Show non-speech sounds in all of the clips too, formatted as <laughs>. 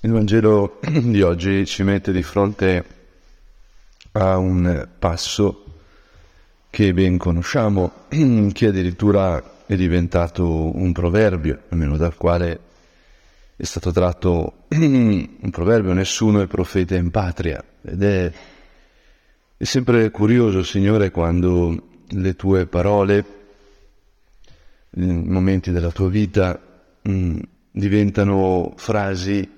Il Vangelo <clears throat> di oggi ci mette di fronte a un passo che ben conosciamo, <clears throat> che addirittura è diventato un proverbio, almeno dal quale è stato tratto <clears throat> un proverbio, nessuno è profeta in patria. Ed è, è sempre curioso, Signore, quando le tue parole, in momenti della tua vita, mh, diventano frasi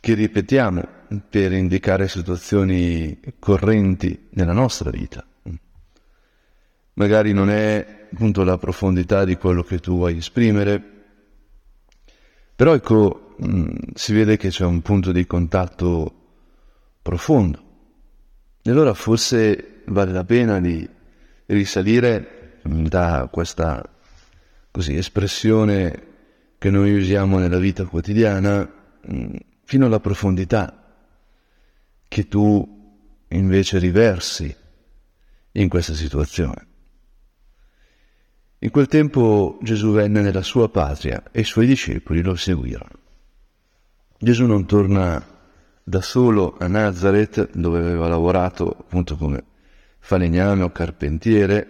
che ripetiamo per indicare situazioni correnti nella nostra vita. Magari non è appunto la profondità di quello che tu vuoi esprimere, però ecco, mh, si vede che c'è un punto di contatto profondo. E allora forse vale la pena di risalire da questa così, espressione che noi usiamo nella vita quotidiana mh, fino alla profondità che tu invece riversi in questa situazione. In quel tempo Gesù venne nella sua patria e i suoi discepoli lo seguirono. Gesù non torna da solo a Nazareth, dove aveva lavorato appunto come falegname o carpentiere,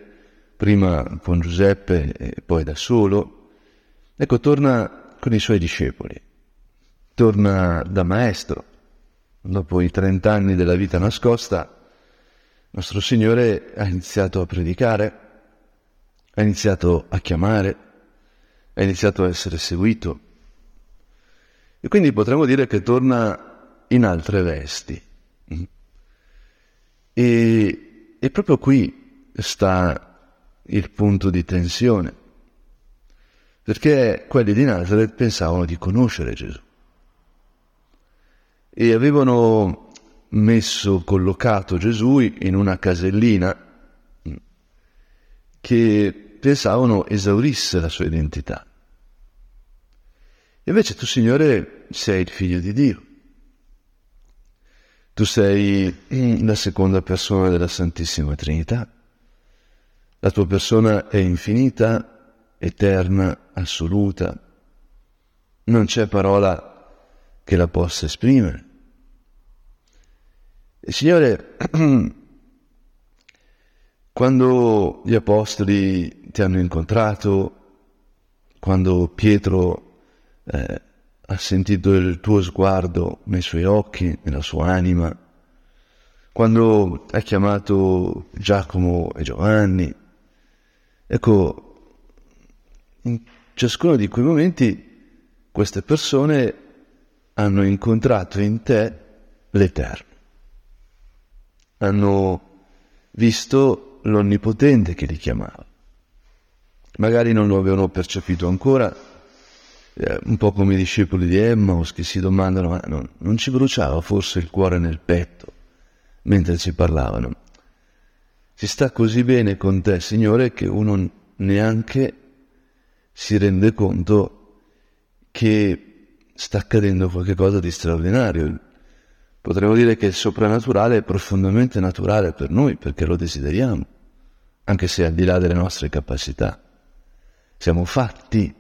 prima con Giuseppe e poi da solo. Ecco, torna con i suoi discepoli torna da maestro. Dopo i trent'anni della vita nascosta, nostro Signore ha iniziato a predicare, ha iniziato a chiamare, ha iniziato a essere seguito. E quindi potremmo dire che torna in altre vesti. E, e proprio qui sta il punto di tensione, perché quelli di Nazareth pensavano di conoscere Gesù e avevano messo, collocato Gesù in una casellina che pensavano esaurisse la sua identità. Invece tu, Signore, sei il figlio di Dio. Tu sei la seconda persona della Santissima Trinità. La tua persona è infinita, eterna, assoluta. Non c'è parola che la possa esprimere. Signore, <clears throat> quando gli apostoli ti hanno incontrato, quando Pietro eh, ha sentito il tuo sguardo nei suoi occhi, nella sua anima, quando hai chiamato Giacomo e Giovanni, ecco, in ciascuno di quei momenti queste persone hanno incontrato in te l'Eterno hanno visto l'Onnipotente che li chiamava. Magari non lo avevano percepito ancora, eh, un po' come i discepoli di Emmaus che si domandano, ma non, non ci bruciava forse il cuore nel petto mentre ci parlavano? Si sta così bene con te, Signore, che uno neanche si rende conto che sta accadendo qualcosa di straordinario. Potremmo dire che il soprannaturale è profondamente naturale per noi perché lo desideriamo, anche se al di là delle nostre capacità. Siamo fatti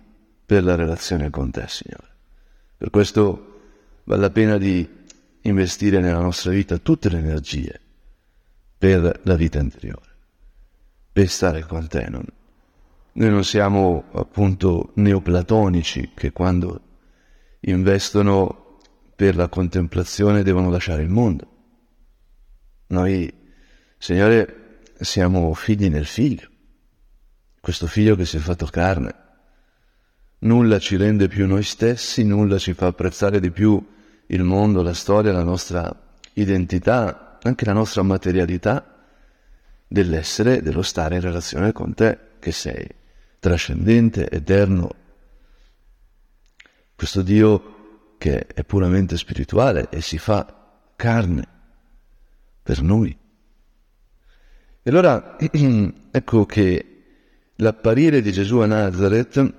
per la relazione con te, Signore. Per questo vale la pena di investire nella nostra vita tutte le energie per la vita interiore, per stare con te. Non, noi non siamo appunto neoplatonici che quando investono per la contemplazione devono lasciare il mondo. Noi, Signore, siamo figli nel figlio, questo figlio che si è fatto carne. Nulla ci rende più noi stessi, nulla ci fa apprezzare di più il mondo, la storia, la nostra identità, anche la nostra materialità dell'essere, dello stare in relazione con te, che sei trascendente, eterno. Questo Dio che è puramente spirituale e si fa carne per noi. E allora <clears throat> ecco che l'apparire di Gesù a Nazareth,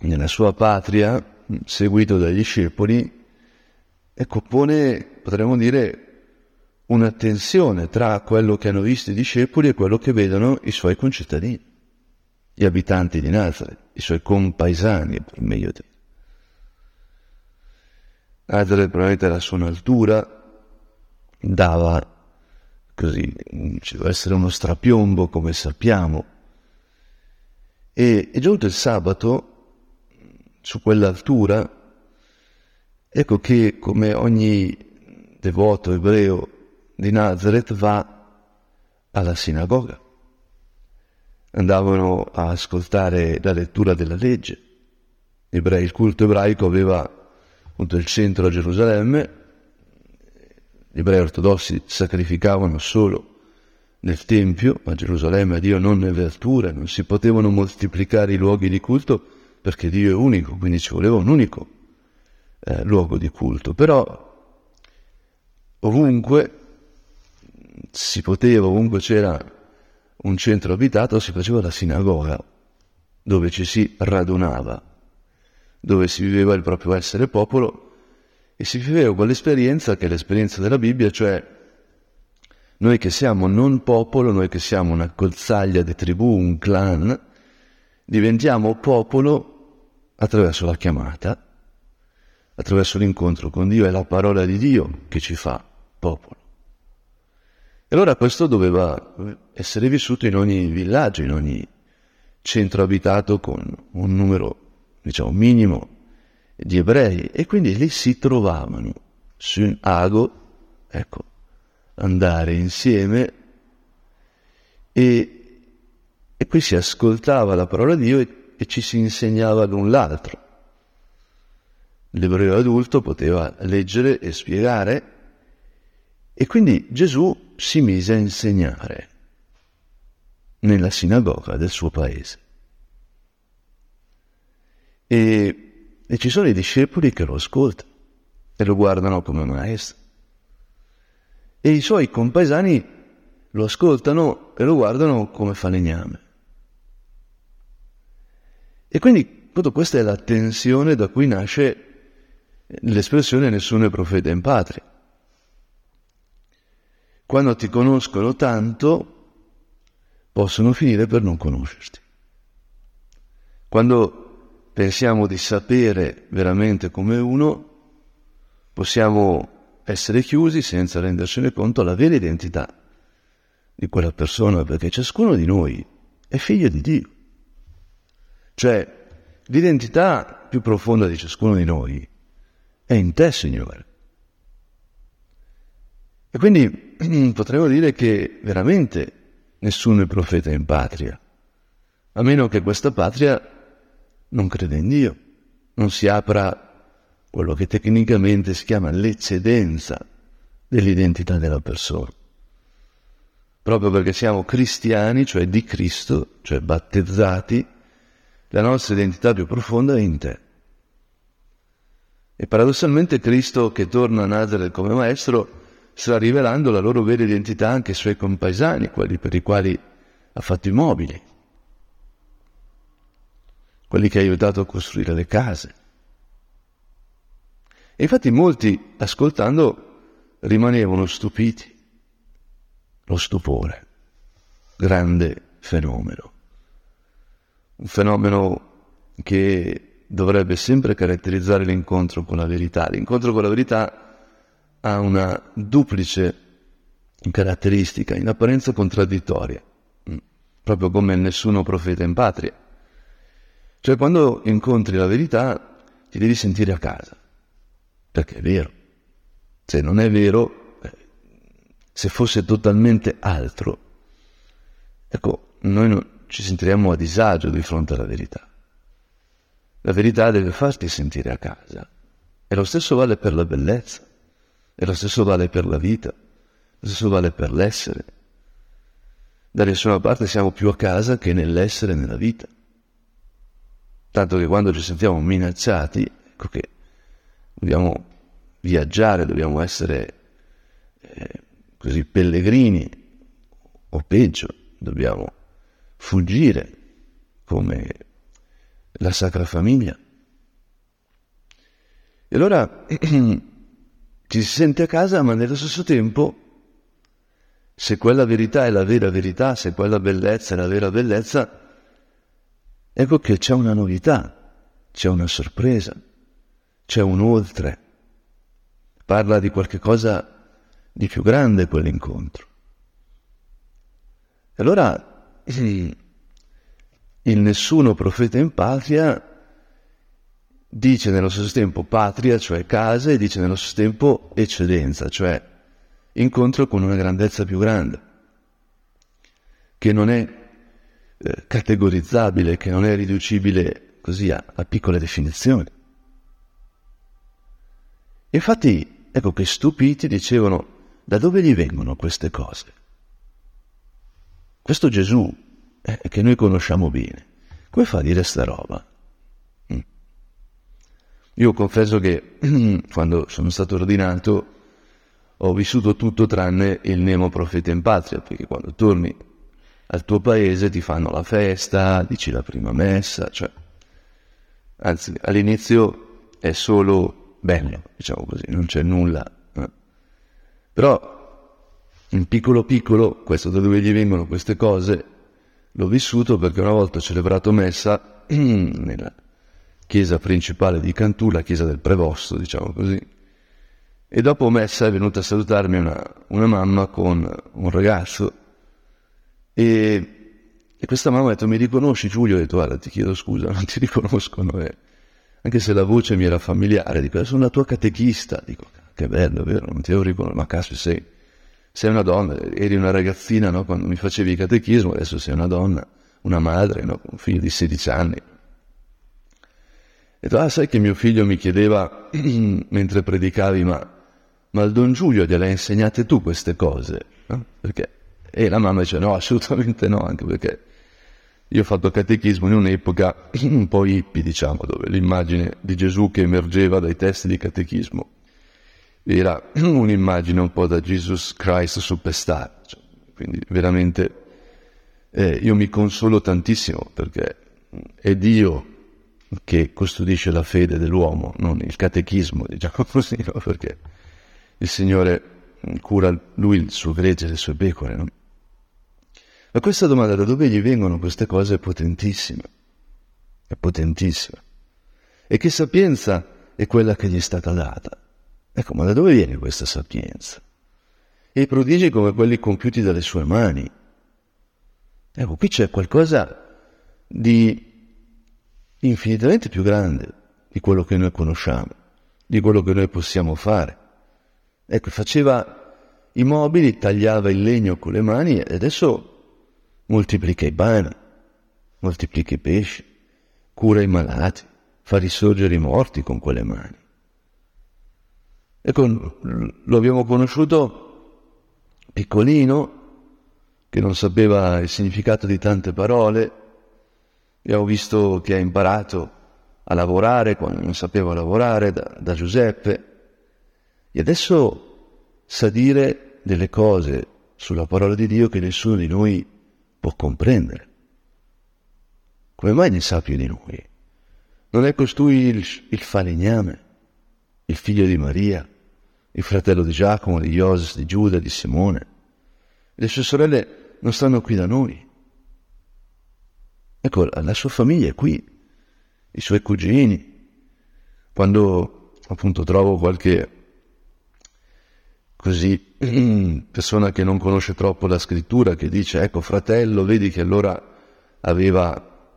nella sua patria, seguito dagli discepoli, ecco, pone, potremmo dire, una tensione tra quello che hanno visto i discepoli e quello che vedono i suoi concittadini, gli abitanti di Nazareth, i suoi compaesani, per meglio dire. Nazareth probabilmente la sua altura dava così, ci deve essere uno strapiombo come sappiamo. E, e giunto il sabato, su quell'altura, ecco che come ogni devoto ebreo di Nazareth va alla sinagoga. Andavano a ascoltare la lettura della legge. Il culto ebraico aveva appunto il centro a Gerusalemme, gli ebrei ortodossi sacrificavano solo nel Tempio, a Gerusalemme a Dio non nelle alture, non si potevano moltiplicare i luoghi di culto perché Dio è unico, quindi ci voleva un unico eh, luogo di culto. Però ovunque si poteva, ovunque c'era un centro abitato, si faceva la sinagoga, dove ci si radunava, dove si viveva il proprio essere popolo e si viveva quell'esperienza che è l'esperienza della Bibbia, cioè noi che siamo non popolo, noi che siamo una colzaglia di tribù, un clan, diventiamo popolo attraverso la chiamata, attraverso l'incontro con Dio, è la parola di Dio che ci fa popolo. E allora questo doveva essere vissuto in ogni villaggio, in ogni centro abitato con un numero, diciamo, minimo di ebrei e quindi lì si trovavano su un ago, ecco, andare insieme e, e qui si ascoltava la parola di Dio e, e ci si insegnava l'un l'altro. L'ebreo adulto poteva leggere e spiegare e quindi Gesù si mise a insegnare nella sinagoga del suo paese. E e ci sono i discepoli che lo ascoltano e lo guardano come maestro. E i suoi compaesani lo ascoltano e lo guardano come falegname. E quindi appunto, questa è la tensione da cui nasce l'espressione nessuno è profeta in patria. Quando ti conoscono tanto, possono finire per non conoscerti. Quando pensiamo di sapere veramente come uno, possiamo essere chiusi senza rendercene conto alla vera identità di quella persona, perché ciascuno di noi è figlio di Dio. Cioè, l'identità più profonda di ciascuno di noi è in te, Signore. E quindi <clears throat> potremmo dire che veramente nessuno è profeta in patria, a meno che questa patria non crede in Dio, non si apra quello che tecnicamente si chiama l'eccedenza dell'identità della persona. Proprio perché siamo cristiani, cioè di Cristo, cioè battezzati, la nostra identità più profonda è in te. E paradossalmente Cristo che torna a Nazareth come maestro sta rivelando la loro vera identità anche ai suoi compaesani, quelli per i quali ha fatto i mobili quelli che ha aiutato a costruire le case. E infatti molti, ascoltando, rimanevano stupiti. Lo stupore, grande fenomeno. Un fenomeno che dovrebbe sempre caratterizzare l'incontro con la verità. L'incontro con la verità ha una duplice caratteristica, in apparenza contraddittoria, mm, proprio come nessuno profeta in patria. Cioè quando incontri la verità ti devi sentire a casa, perché è vero. Se non è vero, eh, se fosse totalmente altro, ecco, noi non ci sentiremmo a disagio di fronte alla verità. La verità deve farti sentire a casa. E lo stesso vale per la bellezza, e lo stesso vale per la vita, lo stesso vale per l'essere. Da nessuna parte siamo più a casa che nell'essere e nella vita tanto che quando ci sentiamo minacciati, ecco che dobbiamo viaggiare, dobbiamo essere eh, così pellegrini, o peggio, dobbiamo fuggire come la Sacra Famiglia. E allora <clears throat> ci si sente a casa, ma nello stesso tempo, se quella verità è la vera verità, se quella bellezza è la vera bellezza, Ecco che c'è una novità, c'è una sorpresa, c'è un oltre, parla di qualche cosa di più grande quell'incontro. E allora <clears throat> il nessuno profeta in patria dice nello stesso tempo patria, cioè casa, e dice nello stesso tempo eccedenza, cioè incontro con una grandezza più grande, che non è eh, categorizzabile, che non è riducibile così a, a piccole definizioni. Infatti, ecco che stupiti dicevano, da dove gli vengono queste cose? Questo Gesù, eh, che noi conosciamo bene, come fa a dire sta roba? Mm. Io confesso che <clears throat> quando sono stato ordinato ho vissuto tutto tranne il Nemo profeta in patria, perché quando torni al tuo paese ti fanno la festa, dici la prima messa, cioè, anzi all'inizio è solo bello, diciamo così, non c'è nulla. Eh. Però in piccolo piccolo, questo da dove gli vengono queste cose, l'ho vissuto perché una volta ho celebrato messa <clears throat> nella chiesa principale di Cantù, la chiesa del prevosto, diciamo così, e dopo messa è venuta a salutarmi una, una mamma con un ragazzo e, e questa mamma ha detto, mi riconosci Giulio? Ho detto, guarda, ti chiedo scusa, <laughs> non ti riconoscono. Eh. Anche se la voce mi era familiare, dico, sono la tua catechista. Dico, che bello, vero? Non ti avevo riconosciuto, ma caso sei, sei una donna, eri una ragazzina no? quando mi facevi il catechismo, adesso sei una donna, una madre, no? un figlio di 16 anni. Ho detto, ah, sai che mio figlio mi chiedeva, <clears throat> mentre predicavi, ma, ma il Don Giulio gliele hai insegnate tu queste cose? No? Perché e la mamma dice no, assolutamente no, anche perché io ho fatto catechismo in un'epoca un po' hippie, diciamo, dove l'immagine di Gesù che emergeva dai testi di catechismo era <clears throat> un'immagine un po' da Jesus Christ Superstar. Cioè, quindi veramente eh, io mi consolo tantissimo perché è Dio che custodisce la fede dell'uomo, non il catechismo, diciamo <laughs> così, no? perché il Signore cura lui il suo gregge le sue pecore. No? Ma questa domanda da dove gli vengono queste cose è potentissima, è potentissima. E che sapienza è quella che gli è stata data? Ecco, ma da dove viene questa sapienza? E i prodigi come quelli compiuti dalle sue mani. Ecco, qui c'è qualcosa di infinitamente più grande di quello che noi conosciamo, di quello che noi possiamo fare. Ecco, faceva i mobili, tagliava il legno con le mani e adesso moltiplica i pani, moltiplica i pesci, cura i malati, fa risorgere i morti con quelle mani. Ecco, lo abbiamo conosciuto piccolino, che non sapeva il significato di tante parole, abbiamo visto che ha imparato a lavorare quando non sapeva lavorare da, da Giuseppe, e adesso sa dire delle cose sulla parola di Dio che nessuno di noi può comprendere. Come mai ne sa più di noi? Non è costui il, il falegname, il figlio di Maria, il fratello di Giacomo, di Ioses, di Giuda, di Simone? Le sue sorelle non stanno qui da noi. Ecco, la sua famiglia è qui, i suoi cugini. Quando appunto trovo qualche così <clears throat> persona che non conosce troppo la scrittura, che dice, ecco fratello, vedi che allora aveva,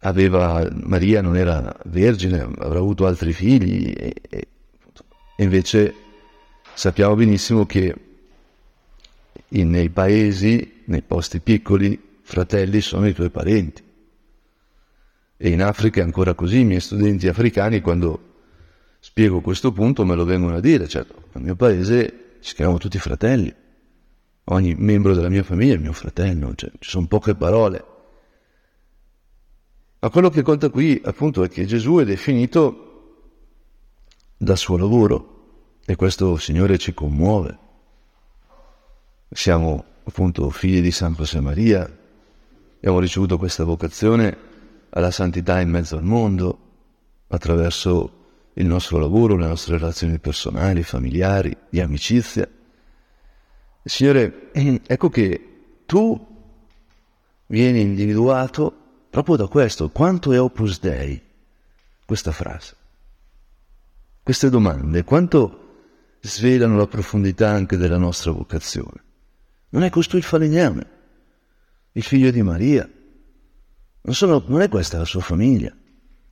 aveva Maria non era vergine, avrà avuto altri figli, e, e, invece sappiamo benissimo che in, nei paesi, nei posti piccoli, fratelli sono i tuoi parenti. E in Africa è ancora così, i miei studenti africani quando spiego questo punto me lo vengono a dire, certo, nel mio paese ci chiamiamo tutti fratelli, ogni membro della mia famiglia è mio fratello, cioè, ci sono poche parole. Ma quello che conta qui appunto è che Gesù è definito dal suo lavoro e questo Signore ci commuove. Siamo appunto figli di San José Maria, abbiamo ricevuto questa vocazione alla santità in mezzo al mondo attraverso il nostro lavoro, le nostre relazioni personali, familiari, di amicizia. Signore, <clears throat> ecco che tu vieni individuato proprio da questo, quanto è opus dei, questa frase, queste domande, quanto svelano la profondità anche della nostra vocazione. Non è costui il falegname, il figlio di Maria, non, sono, non è questa la sua famiglia,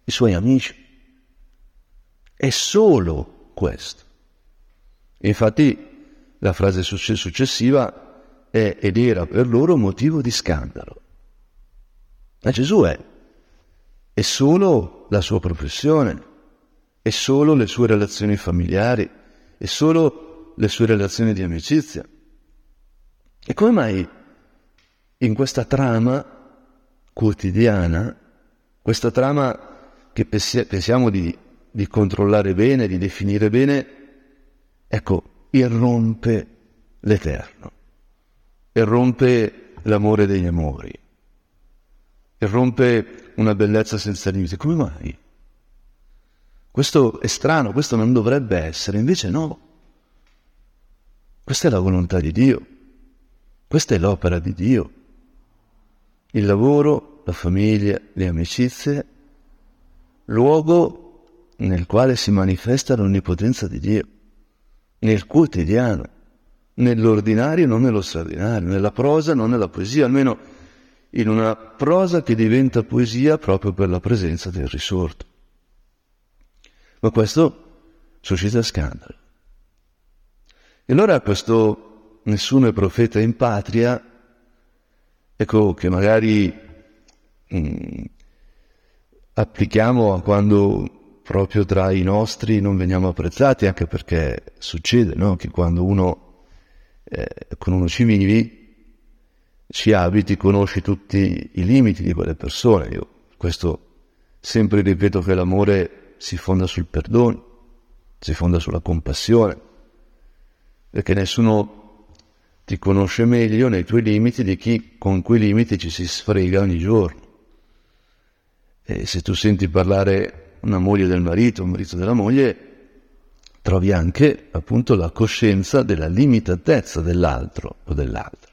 i suoi amici. È solo questo. Infatti la frase successiva è ed era per loro motivo di scandalo. Ma Gesù è, è solo la sua professione, è solo le sue relazioni familiari, è solo le sue relazioni di amicizia. E come mai in questa trama quotidiana, questa trama che pensiamo di, di controllare bene, di definire bene, ecco, irrompe l'Eterno, irrompe l'amore degli amori, irrompe una bellezza senza limiti. Come mai? Questo è strano, questo non dovrebbe essere, invece no. Questa è la volontà di Dio, questa è l'opera di Dio. Il lavoro, la famiglia, le amicizie, luogo nel quale si manifesta l'onnipotenza di Dio, nel quotidiano, nell'ordinario, non nello straordinario, nella prosa, non nella poesia, almeno in una prosa che diventa poesia proprio per la presenza del risorto. Ma questo suscita scandalo. E allora questo nessuno è profeta in patria, ecco che magari mh, mm, applichiamo a quando proprio tra i nostri non veniamo apprezzati, anche perché succede no? che quando uno eh, con uno ci vivi, ci abiti, conosci tutti i limiti di quelle persone. Io questo sempre ripeto che l'amore si fonda sul perdono, si fonda sulla compassione, perché nessuno ti conosce meglio nei tuoi limiti di chi con quei limiti ci si sfrega ogni giorno. E se tu senti parlare una moglie del marito, un marito della moglie, trovi anche appunto la coscienza della limitatezza dell'altro o dell'altra.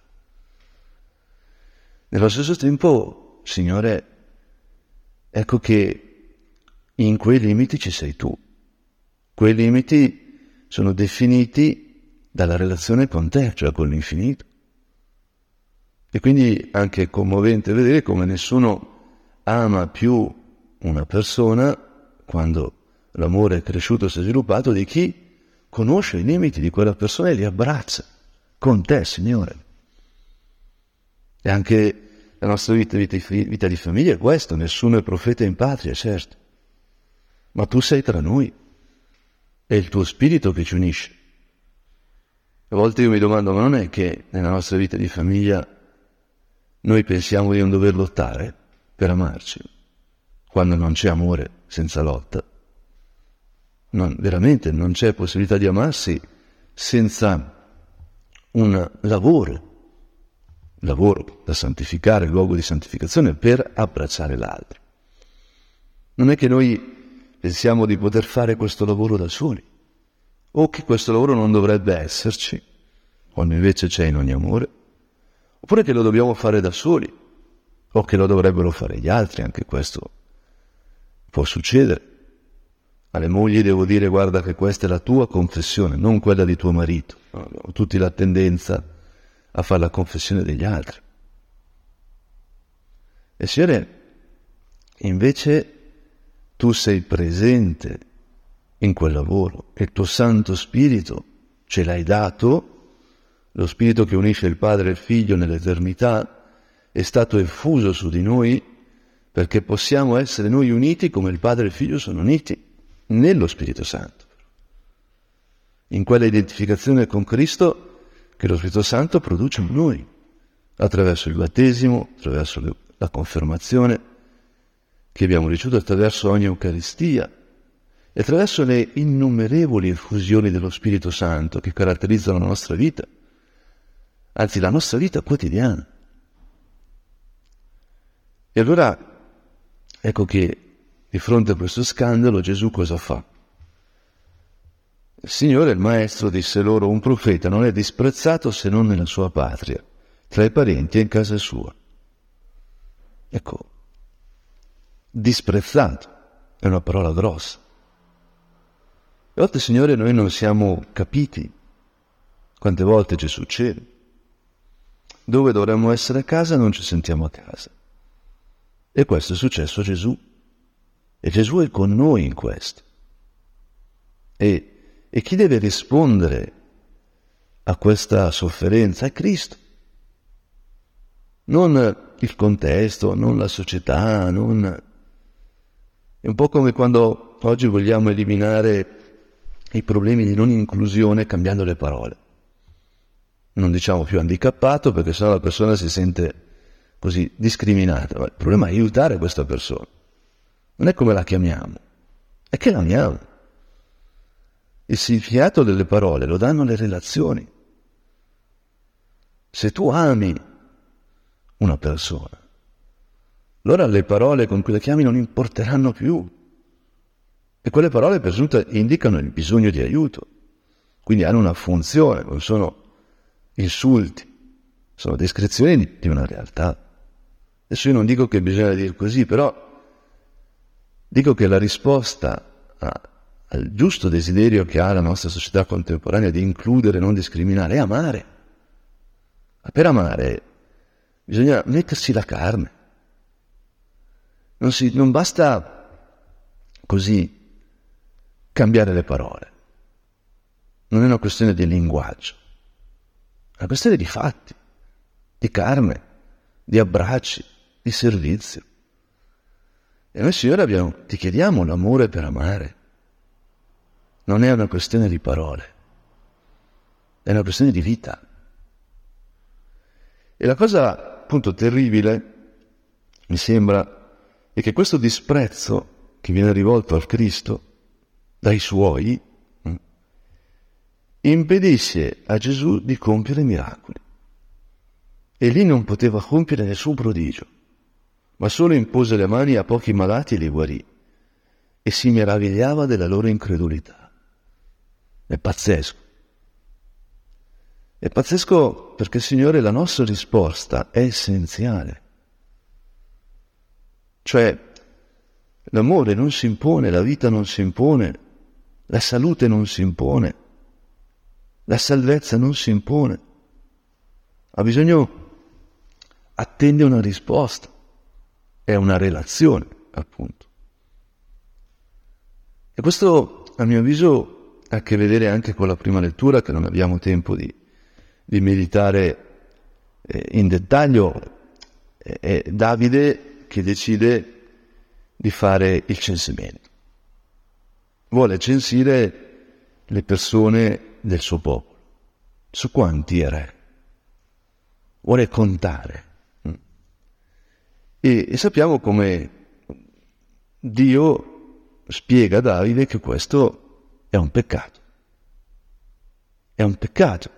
Nello stesso tempo, Signore, ecco che in quei limiti ci sei tu. Quei limiti sono definiti dalla relazione con te, cioè con l'infinito. E quindi anche è commovente vedere come nessuno ama più una persona quando l'amore è cresciuto e si è sviluppato di chi conosce i limiti di quella persona e li abbraccia con te, Signore. E anche la nostra vita, vita, vita di famiglia è questo, nessuno è profeta in patria, certo ma tu sei tra noi. È il tuo spirito che ci unisce. A volte io mi domando, ma non è che nella nostra vita di famiglia noi pensiamo di non dover lottare per amarci, quando non c'è amore senza lotta? Non, veramente non c'è possibilità di amarsi senza un lavoro, lavoro da santificare, luogo di santificazione per abbracciare l'altro. Non è che noi pensiamo di poter fare questo lavoro da soli, o che questo lavoro non dovrebbe esserci, quando invece c'è in ogni amore, oppure che lo dobbiamo fare da soli, o che lo dovrebbero fare gli altri, anche questo può succedere. Alle mogli devo dire guarda che questa è la tua confessione, non quella di tuo marito. Abbiamo tutti la tendenza a fare la confessione degli altri. E Signore, invece tu sei presente in quel lavoro e il tuo Santo Spirito ce l'hai dato, lo Spirito che unisce il Padre e il Figlio nell'eternità, è stato effuso su di noi perché possiamo essere noi uniti come il Padre e il Figlio sono uniti nello Spirito Santo. In quella identificazione con Cristo che lo Spirito Santo produce in noi, attraverso il battesimo, attraverso la confermazione, che abbiamo ricevuto attraverso ogni Eucaristia e attraverso le innumerevoli effusioni dello Spirito Santo che caratterizzano la nostra vita, anzi la nostra vita quotidiana. E allora ecco che di fronte a questo scandalo Gesù cosa fa? Il Signore, il Maestro, disse loro, un profeta non è disprezzato se non nella sua patria, tra i parenti e in casa sua. Ecco, disprezzato, è una parola grossa. volte, Signore, noi non siamo capiti. Quante volte ci succede? Dove dovremmo essere a casa non ci sentiamo a casa. E questo è successo a Gesù. E Gesù è con noi in questo. E, e chi deve rispondere a questa sofferenza è Cristo. Non il contesto, non la società, non... È un po' come quando oggi vogliamo eliminare i problemi di non inclusione cambiando le parole. Non diciamo più handicappato perché sennò la persona si sente così discriminata. Il problema è aiutare questa persona. Non è come la chiamiamo, è che l'amiamo. Il significato delle parole lo danno le relazioni. Se tu ami una persona, allora le parole con cui la chiami non importeranno più. E quelle parole per giunta indicano il bisogno di aiuto, quindi hanno una funzione, non sono insulti, sono descrizioni di una realtà. Adesso io non dico che bisogna dire così, però dico che la risposta a, al giusto desiderio che ha la nostra società contemporanea di includere e non discriminare è amare. Ma per amare bisogna mettersi la carne. Non, si, non basta così cambiare le parole. Non è una questione di linguaggio, è una questione di fatti, di carne, di abbracci, di servizio. E noi, Signore, abbiamo, ti chiediamo l'amore per amare. Non è una questione di parole, è una questione di vita. E la cosa appunto terribile, mi sembra, è che questo disprezzo che viene rivolto al Cristo dai suoi, mm, impedisse a Gesù di compiere miracoli. E lì non poteva compiere nessun prodigio, ma solo impose le mani a pochi malati e li guarì, e si meravigliava della loro incredulità. È pazzesco. È pazzesco perché, Signore, la nostra risposta è essenziale. Cioè, l'amore non si impone, la vita non si impone, la salute non si impone, la salvezza non si impone. Ha bisogno, attende una risposta, è una relazione, appunto. E questo, a mio avviso, ha a che vedere anche con la prima lettura, che non abbiamo tempo di, di meditare eh, in dettaglio. È Davide che decide di fare il censimento vuole censire le persone del suo popolo. Su quanti re? Vuole contare. E, e sappiamo come Dio spiega a Davide che questo è un peccato. È un peccato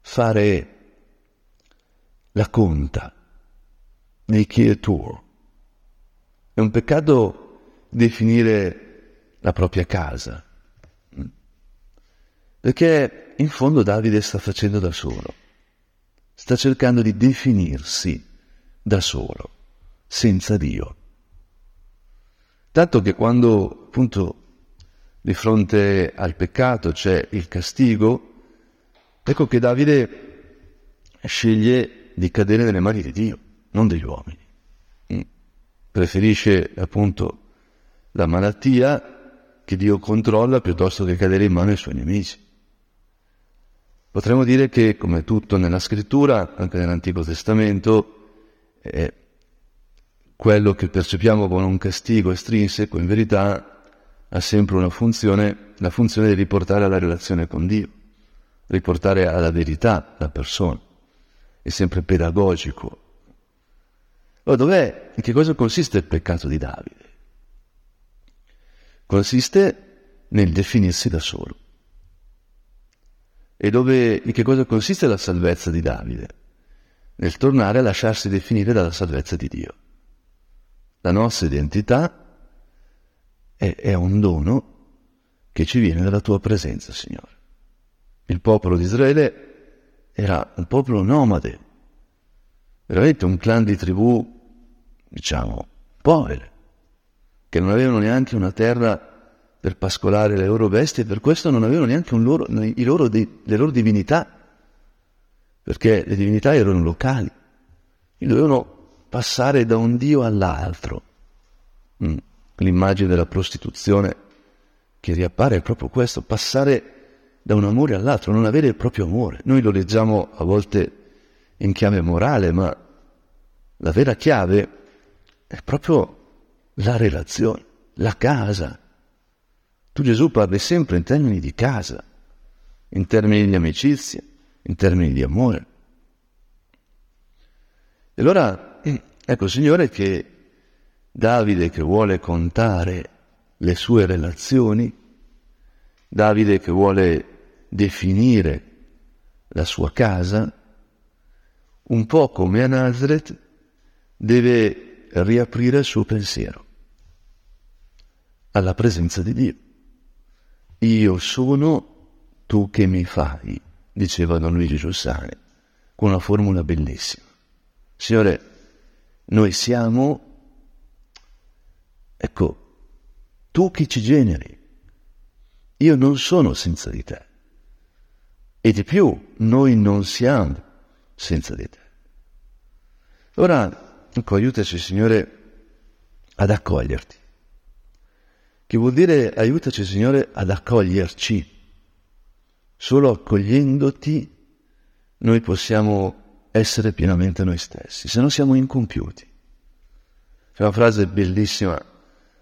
fare la conta nei Kietur. È un peccato definire la propria casa. Perché in fondo Davide sta facendo da solo, sta cercando di definirsi da solo, senza Dio. Tanto che quando appunto di fronte al peccato c'è il castigo, ecco che Davide sceglie di cadere nelle mani di Dio, non degli uomini. Mm. Preferisce appunto la malattia che Dio controlla piuttosto che cadere in mano ai suoi nemici. Potremmo dire che, come tutto nella scrittura, anche nell'Antico Testamento, eh, quello che percepiamo come un castigo estrinseco, in verità, ha sempre una funzione, la funzione di riportare alla relazione con Dio, riportare alla verità la persona. È sempre pedagogico. Allora, dov'è, in che cosa consiste il peccato di Davide? consiste nel definirsi da solo. E dove, in che cosa consiste la salvezza di Davide? Nel tornare a lasciarsi definire dalla salvezza di Dio. La nostra identità è, è un dono che ci viene dalla tua presenza, Signore. Il popolo di Israele era un popolo nomade, veramente un clan di tribù, diciamo, povere che non avevano neanche una terra per pascolare le loro bestie, per questo non avevano neanche loro, loro, le loro divinità, perché le divinità erano locali, e dovevano passare da un dio all'altro. Mm. L'immagine della prostituzione che riappare è proprio questo, passare da un amore all'altro, non avere il proprio amore. Noi lo leggiamo a volte in chiave morale, ma la vera chiave è proprio la relazione, la casa. Tu Gesù parli sempre in termini di casa, in termini di amicizia, in termini di amore. E allora, ecco Signore che Davide che vuole contare le sue relazioni, Davide che vuole definire la sua casa, un po' come a Nazareth, deve riaprire il suo pensiero alla presenza di Dio. Io sono tu che mi fai, diceva Don Luigi Giussani, con una formula bellissima. Signore, noi siamo, ecco, tu che ci generi. Io non sono senza di te. E di più, noi non siamo senza di te. Ora, ecco, aiutaci, Signore, ad accoglierti. Che vuol dire aiutaci, Signore, ad accoglierci. Solo accogliendoti noi possiamo essere pienamente noi stessi, se no siamo incompiuti. C'è una frase bellissima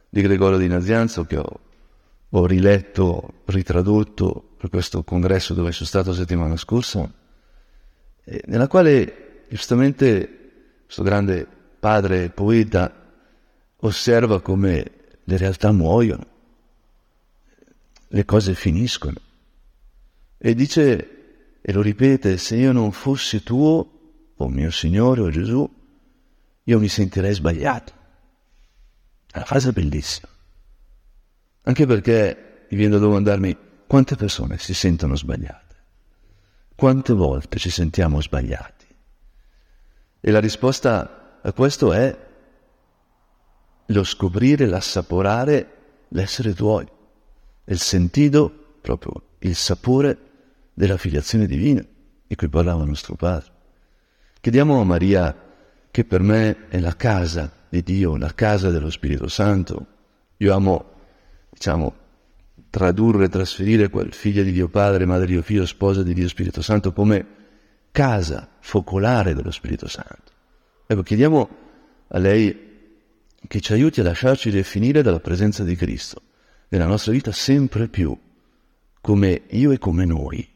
di Gregorio di Nazianzo che ho, ho riletto, ritradotto per questo congresso dove sono stato settimana scorsa, nella quale giustamente questo grande padre poeta osserva come le realtà muoiono, le cose finiscono e dice, e lo ripete, se io non fossi tuo, o mio Signore o Gesù, io mi sentirei sbagliato. È una frase bellissima. Anche perché mi viene da domandarmi quante persone si sentono sbagliate. Quante volte ci sentiamo sbagliati? E la risposta a questo è lo scoprire, l'assaporare, l'essere tuoi, il sentito, proprio il sapore della filiazione divina di cui parlava nostro Padre. Chiediamo a Maria, che per me è la casa di Dio, la casa dello Spirito Santo. Io amo, diciamo, tradurre, trasferire quel figlio di Dio Padre, madre di Dio Figlio, sposa di Dio Spirito Santo come casa focolare dello Spirito Santo. Ecco, chiediamo a lei che ci aiuti a lasciarci definire dalla presenza di Cristo nella nostra vita sempre più come io e come noi.